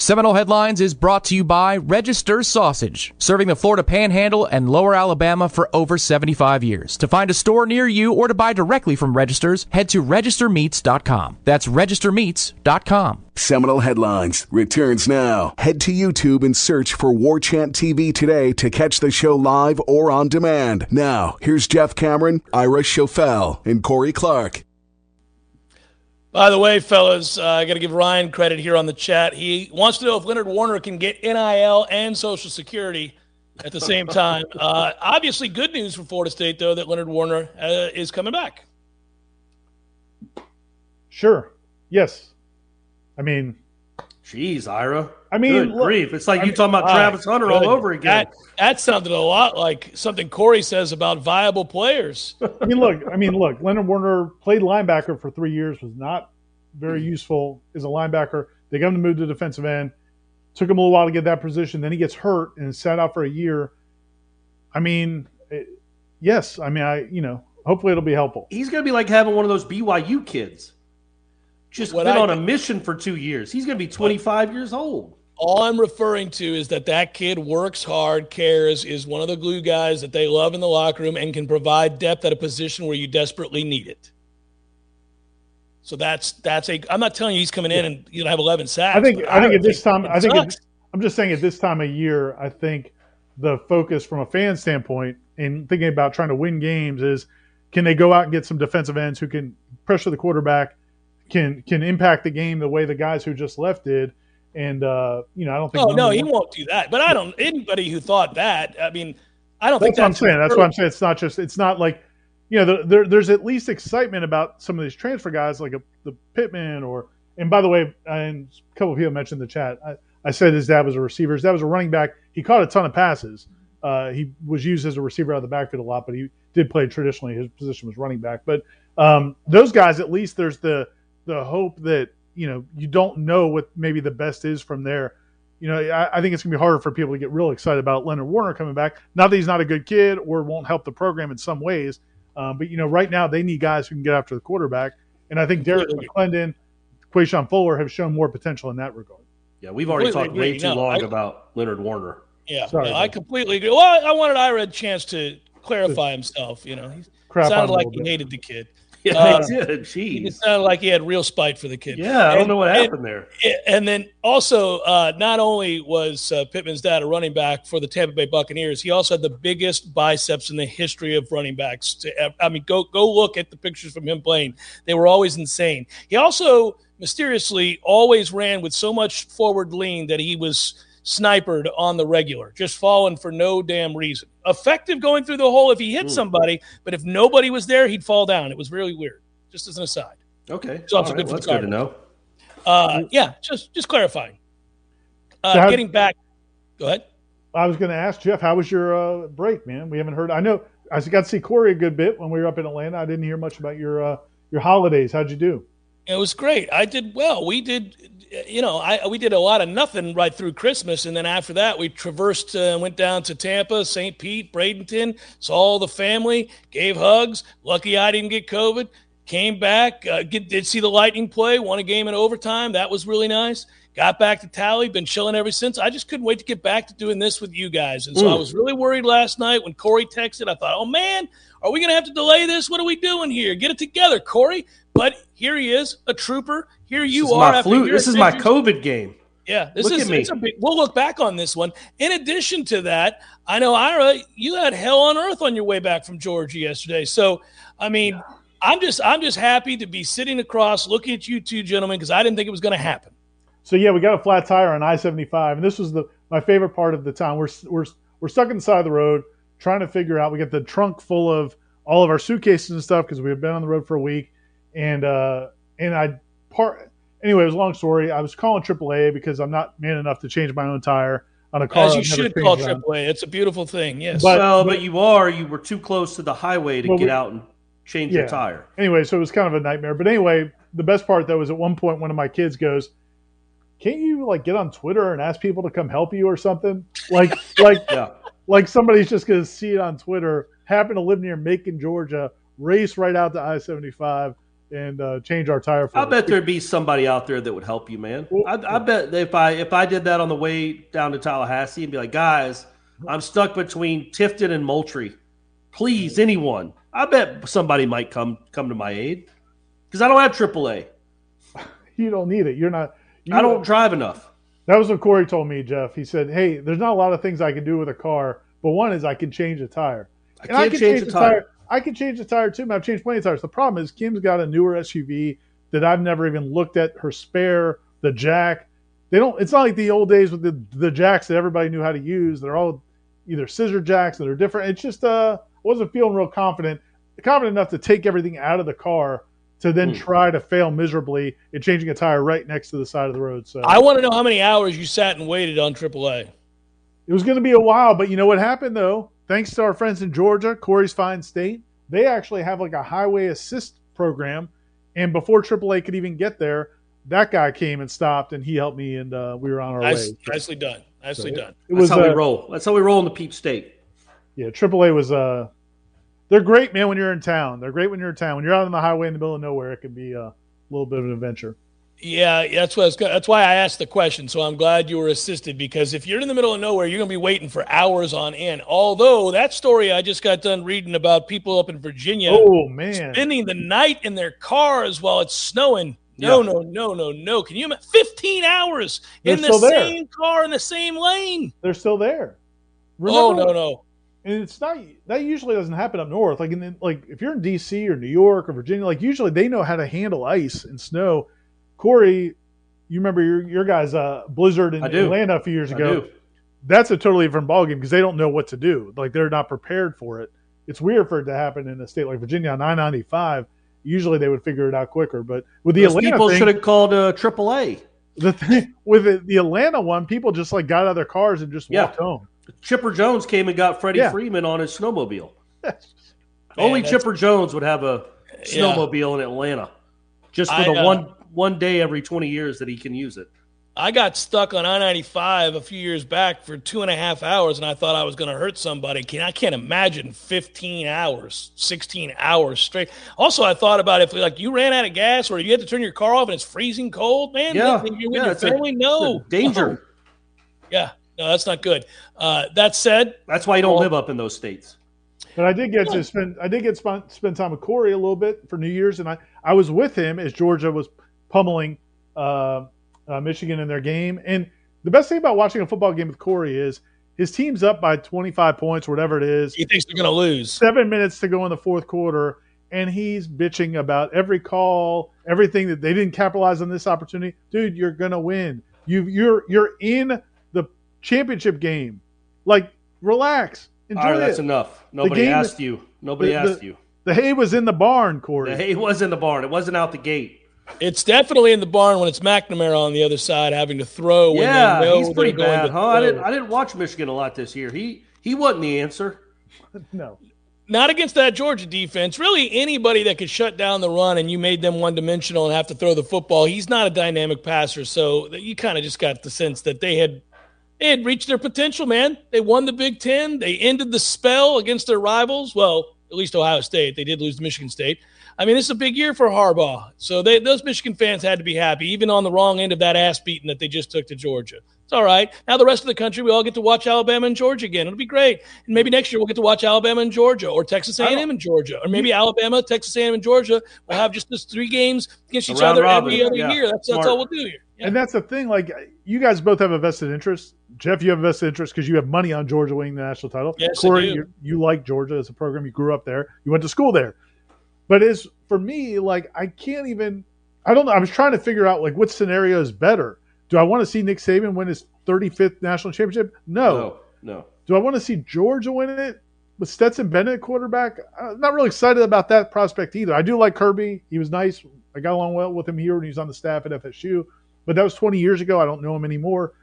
Seminole Headlines is brought to you by Register Sausage, serving the Florida Panhandle and Lower Alabama for over 75 years. To find a store near you or to buy directly from Registers, head to registermeats.com. That's registermeats.com. Seminole Headlines returns now. Head to YouTube and search for War Chant TV today to catch the show live or on demand. Now, here's Jeff Cameron, Ira Schoffel, and Corey Clark. By the way, fellas, uh, I got to give Ryan credit here on the chat. He wants to know if Leonard Warner can get NIL and Social Security at the same time. Uh, obviously, good news for Florida State, though, that Leonard Warner uh, is coming back. Sure. Yes. I mean, Jeez, Ira. I mean, Good look, grief. It's like I you mean, talking about all Travis right, Hunter all over again. That, that sounded a lot like something Corey says about viable players. I mean, look. I mean, look. Leonard Warner played linebacker for three years. Was not very useful as a linebacker. They got him to move to defensive end. Took him a little while to get that position. Then he gets hurt and sat out for a year. I mean, it, yes. I mean, I you know, hopefully it'll be helpful. He's going to be like having one of those BYU kids. Just What been I on a mission for two years. He's going to be 25 years old. All I'm referring to is that that kid works hard, cares, is one of the glue guys that they love in the locker room, and can provide depth at a position where you desperately need it. So that's that's a. I'm not telling you he's coming in and you know have 11 sacks. I think but I think at this time, I think at, I'm just saying at this time of year, I think the focus from a fan standpoint and thinking about trying to win games is can they go out and get some defensive ends who can pressure the quarterback, can can impact the game the way the guys who just left did, and uh, you know I don't think. Oh no, he won't do that. But I don't. Anybody who thought that, I mean, I don't That's think what I'm that's saying. That's what I'm saying. It's not just. It's not like, you know, the, there, there's at least excitement about some of these transfer guys, like a, the Pittman or. And by the way, and a couple of people mentioned in the chat. I, I said his dad was a receiver. His dad was a running back. He caught a ton of passes. Uh, he was used as a receiver out of the backfield a lot, but he did play traditionally. His position was running back. But um, those guys, at least, there's the the hope that you know you don't know what maybe the best is from there. You know, I, I think it's gonna be harder for people to get real excited about Leonard Warner coming back. Not that he's not a good kid or won't help the program in some ways, um, but you know, right now they need guys who can get after the quarterback, and I think Derrick McLendon, Quashon Fuller have shown more potential in that regard. Yeah, we've already Completely talked way too No, long I- about Leonard Warner. Yeah, Sorry, no, I completely agree. Well, I wanted Ira a chance to clarify himself. You know, he sounded like he bit. hated the kid. Yeah, Uh, he did. Jeez. just sounded like he had real spite for the kid. Yeah, I don't know what and- happened there. And then also, uh, not only was uh, Pittman's dad a running back for the Tampa Bay Buccaneers, he also had the biggest biceps in the history of running backs. To, I mean, go go look at the pictures from him playing; they were always insane. He also mysteriously always ran with so much forward lean that he was snipered on the regular, just falling for no damn reason. Effective going through the hole if he hit Hmm. somebody, but if nobody was there, he'd fall down. It was really weird. Just as an aside. Okay. So All it's a right, good well, that's for good to know. Uh, yeah, just just clarifying. Uh, So how- getting back. Go ahead. I was going to ask Jeff, how was your uh, break, man? We haven't heard. I know I got to see Corey a good bit when we were up in Atlanta. I didn't hear much about your uh, your holidays. How'd you do? It was great. I did well. We did, you know, I we did a lot of nothing right through Christmas, and then after that, we traversed, uh, went down to Tampa, St. Pete, Bradenton, saw all the family, gave hugs. Lucky I didn't get COVID. Came back, uh, get, did see the Lightning play, won a game in overtime. That was really nice. Got back to Tally, been chilling ever since. I just couldn't wait to get back to doing this with you guys. And so I Mm. was really worried last night when Corey texted. I thought, oh man, are we going to have to delay this? What are we doing here? Get it together, Corey. But here he is, a trooper. Here you this is are. my after flu. This is my. COVID game. Yeah, this Look is it's a big, we'll look back on this one. In addition to that, I know Ira, you had hell on earth on your way back from Georgia yesterday. So, I mean, I'm just I'm just happy to be sitting across looking at you two gentlemen because I didn't think it was going to happen. So yeah, we got a flat tire on I seventy five, and this was the my favorite part of the town. We're we're we're stuck inside the side of the road trying to figure out. We got the trunk full of all of our suitcases and stuff because we've been on the road for a week, and uh and I part anyway. It was a long story. I was calling AAA because I'm not man enough to change my own tire on a car. As you I've should call on. AAA. It's a beautiful thing. Yes. But- well, but, you are. You were too close to the highway to Well, get we- out and change Yeah. your tire. Anyway, so it was kind of a nightmare. But anyway, the best part though is at one point one of my kids goes, can't you like get on Twitter and ask people to come help you or something? Like, like, Yeah. like somebody's just going to see it on Twitter, happen to live near Macon, Georgia, race right out to I seventy five and uh, change our tire. For I bet there'd be somebody out there that would help you, man. I, I bet if I if I did that on the way down to Tallahassee and be like, guys, I'm stuck between Tifton and Moultrie. Please, anyone. I bet somebody might come come to my aid because I don't have AAA. you don't need it. You're not. You I don't drive enough. That was what Corey told me, Jeff. He said, "Hey, there's not a lot of things I can do with a car, but one is I can change a tire. I can't can change the tire. I can change the tire too. man. I've changed plenty of tires. The problem is Kim's got a newer SUV that I've never even looked at her spare, the jack. They don't. It's not like the old days with the the jacks that everybody knew how to use. They're all either scissor jacks that are different. It's just uh, wasn't feeling real confident, confident enough to take everything out of the car to then Hmm. try to fail miserably in changing a tire right next to the side of the road. So I want to know how many hours you sat and waited on AAA. It was going to be a while, but you know what happened though? Thanks to our friends in Georgia, Corey's Fine State, they actually have like a highway assist program. And before AAA could even get there, that guy came and stopped, and he helped me, and uh, we were on our Nice, way. nicely done. Nicely So done. It That's was how we uh, roll. That's how we roll in the Peep State. yeah. AAA was uh, they're great, man. When you're in town, they're great when you're in town. When you're out on the highway in the middle of nowhere, it can be a little bit of an adventure. Yeah, that's what I was, that's why I asked the question. So I'm glad you were assisted because if you're in the middle of nowhere, you're going to be waiting for hours on end. Although that story I just got done reading about people up in Virginia Oh man, spending the night in their cars while it's snowing. No, Yeah. no, no, no, no. Can you imagine 15 hours They're in the same car in the same lane? they're still there. oh, Remember- no, no. and it's not that usually doesn't happen up north. Like in the, like if you're in D.C. or New York or Virginia, like usually they know how to handle ice and snow. Corey, you remember your your guys' uh, blizzard in Atlanta a few years I ago. do. That's a totally different ballgame because they don't know what to do. Like they're not prepared for it. It's weird for it to happen in a state like Virginia on 995. Usually they would figure it out quicker, but with the Those Atlanta people should have called uh, AAA. the thing with the, the Atlanta one, people just like got out of their cars and just Yeah. walked home. Chipper Jones came and got Freddie Yeah. Freeman on his snowmobile. Man, Only Chipper Jones would have a Yeah. snowmobile in Atlanta, just for I, the uh, one one day every twenty years that he can use it. I got stuck on I 95 a few years back for two and a half hours, and I thought I was going to hurt somebody. Can, I can't imagine 15 hours, 16 hours straight. Also, I thought about if like you ran out of gas or you had to turn your car off and it's freezing cold, man. Yeah, then you're with yeah, your it's a- no danger. No. Yeah, no, that's not good. Uh, that said, That's why you don't Well- live up in those states. But I did get to spend I did get to spend, spend time with Corey a little bit for New Year's, and I, I was with him as Georgia was pummeling uh, uh, Michigan in their game. And the best thing about watching a football game with Corey is his team's up by 25 points, whatever it is. he thinks they're going to lose. Seven minutes to go in the fourth quarter, and he's bitching about every call, everything that they didn't capitalize on this opportunity. Dude, you're gonna win. You you're you're in the championship game. Like, relax. Enjoy All right, that's it. enough. Nobody game- asked you. Nobody the- the- asked you. The hay was in the barn, Corey. The hay was in the barn. It wasn't out the gate. It's definitely in the barn when it's McNamara on the other side having to throw. When yeah, they know he's pretty they're going bad, huh? I didn't. I didn't watch Michigan a lot this year. He he wasn't the answer. No. not against that Georgia defense. Really, anybody that could shut down the run and you made them one dimensional and have to throw the football, he's not a dynamic passer. So you kind of just got the sense that they had they had reached their potential. Man, they won the Big Ten. They ended the spell against their rivals. Well, at least Ohio State. They did lose to Michigan State. I mean, this is a big year for Harbaugh. So they, those Michigan fans had to be happy, even on the wrong end of that ass beating that they just took to Georgia. It's all right. Now the rest of the country, we all get to watch Alabama and Georgia again. It'll be great. And maybe next year we'll get to watch Alabama and Georgia, or Texas A&M and Georgia, or maybe Alabama, Texas A&M and Georgia. We'll have just this three games against each other robin. every other Yeah. year. That's, that's all we'll do here. Yeah. And that's the thing. Like, you guys both have a vested interest. Jeff, you have a vested interest because you have money on Georgia winning the national title. Yes, I Corey, do. You, you like Georgia as a program. You grew up there. You went to school there. But as for me, like, I can't even. I don't know. I was trying to figure out like what scenario is better. Do I want to see Nick Saban win his 35th national championship? No. No, no. Do I want to see Georgia win it with Stetson Bennett quarterback? I'm not really excited about that prospect either. I do like Kirby. He was nice. I got along well with him here when he was on the staff at FSU, but that was 20 years ago. I don't know him anymore.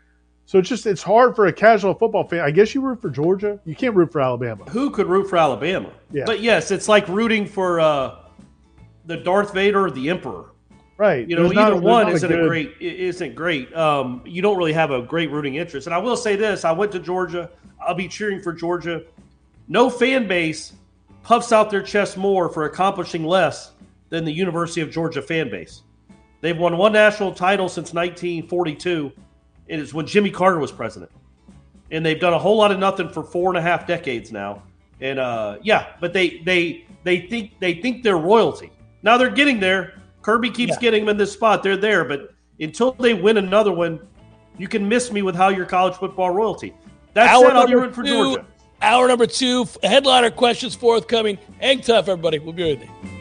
So it's just it's hard for a casual football fan. I guess you root for Georgia. You can't root for Alabama. Who could root for Alabama? Yeah. But yes, it's like rooting for uh, the Darth Vader or the Emperor. Right. You know, There's either not- one isn't a good- great isn't great. Um, you don't really have a great rooting interest. And I will say this: I went to Georgia. I'll be cheering for Georgia. No fan base puffs out their chest more for accomplishing less than the University of Georgia fan base. They've won one national title since 1942, and it's when Jimmy Carter was president. And they've done a whole lot of nothing for four and a half decades now. And uh, yeah, but they they they think they think they're royalty. Now they're getting there. Kirby keeps getting them in this spot. They're there, but until they win another one, you can miss me with how you're college football royalty. That's Hour said, I'll be rooting for Georgia. Hour number two, headliner questions forthcoming. Hang tough, everybody. We'll be right there.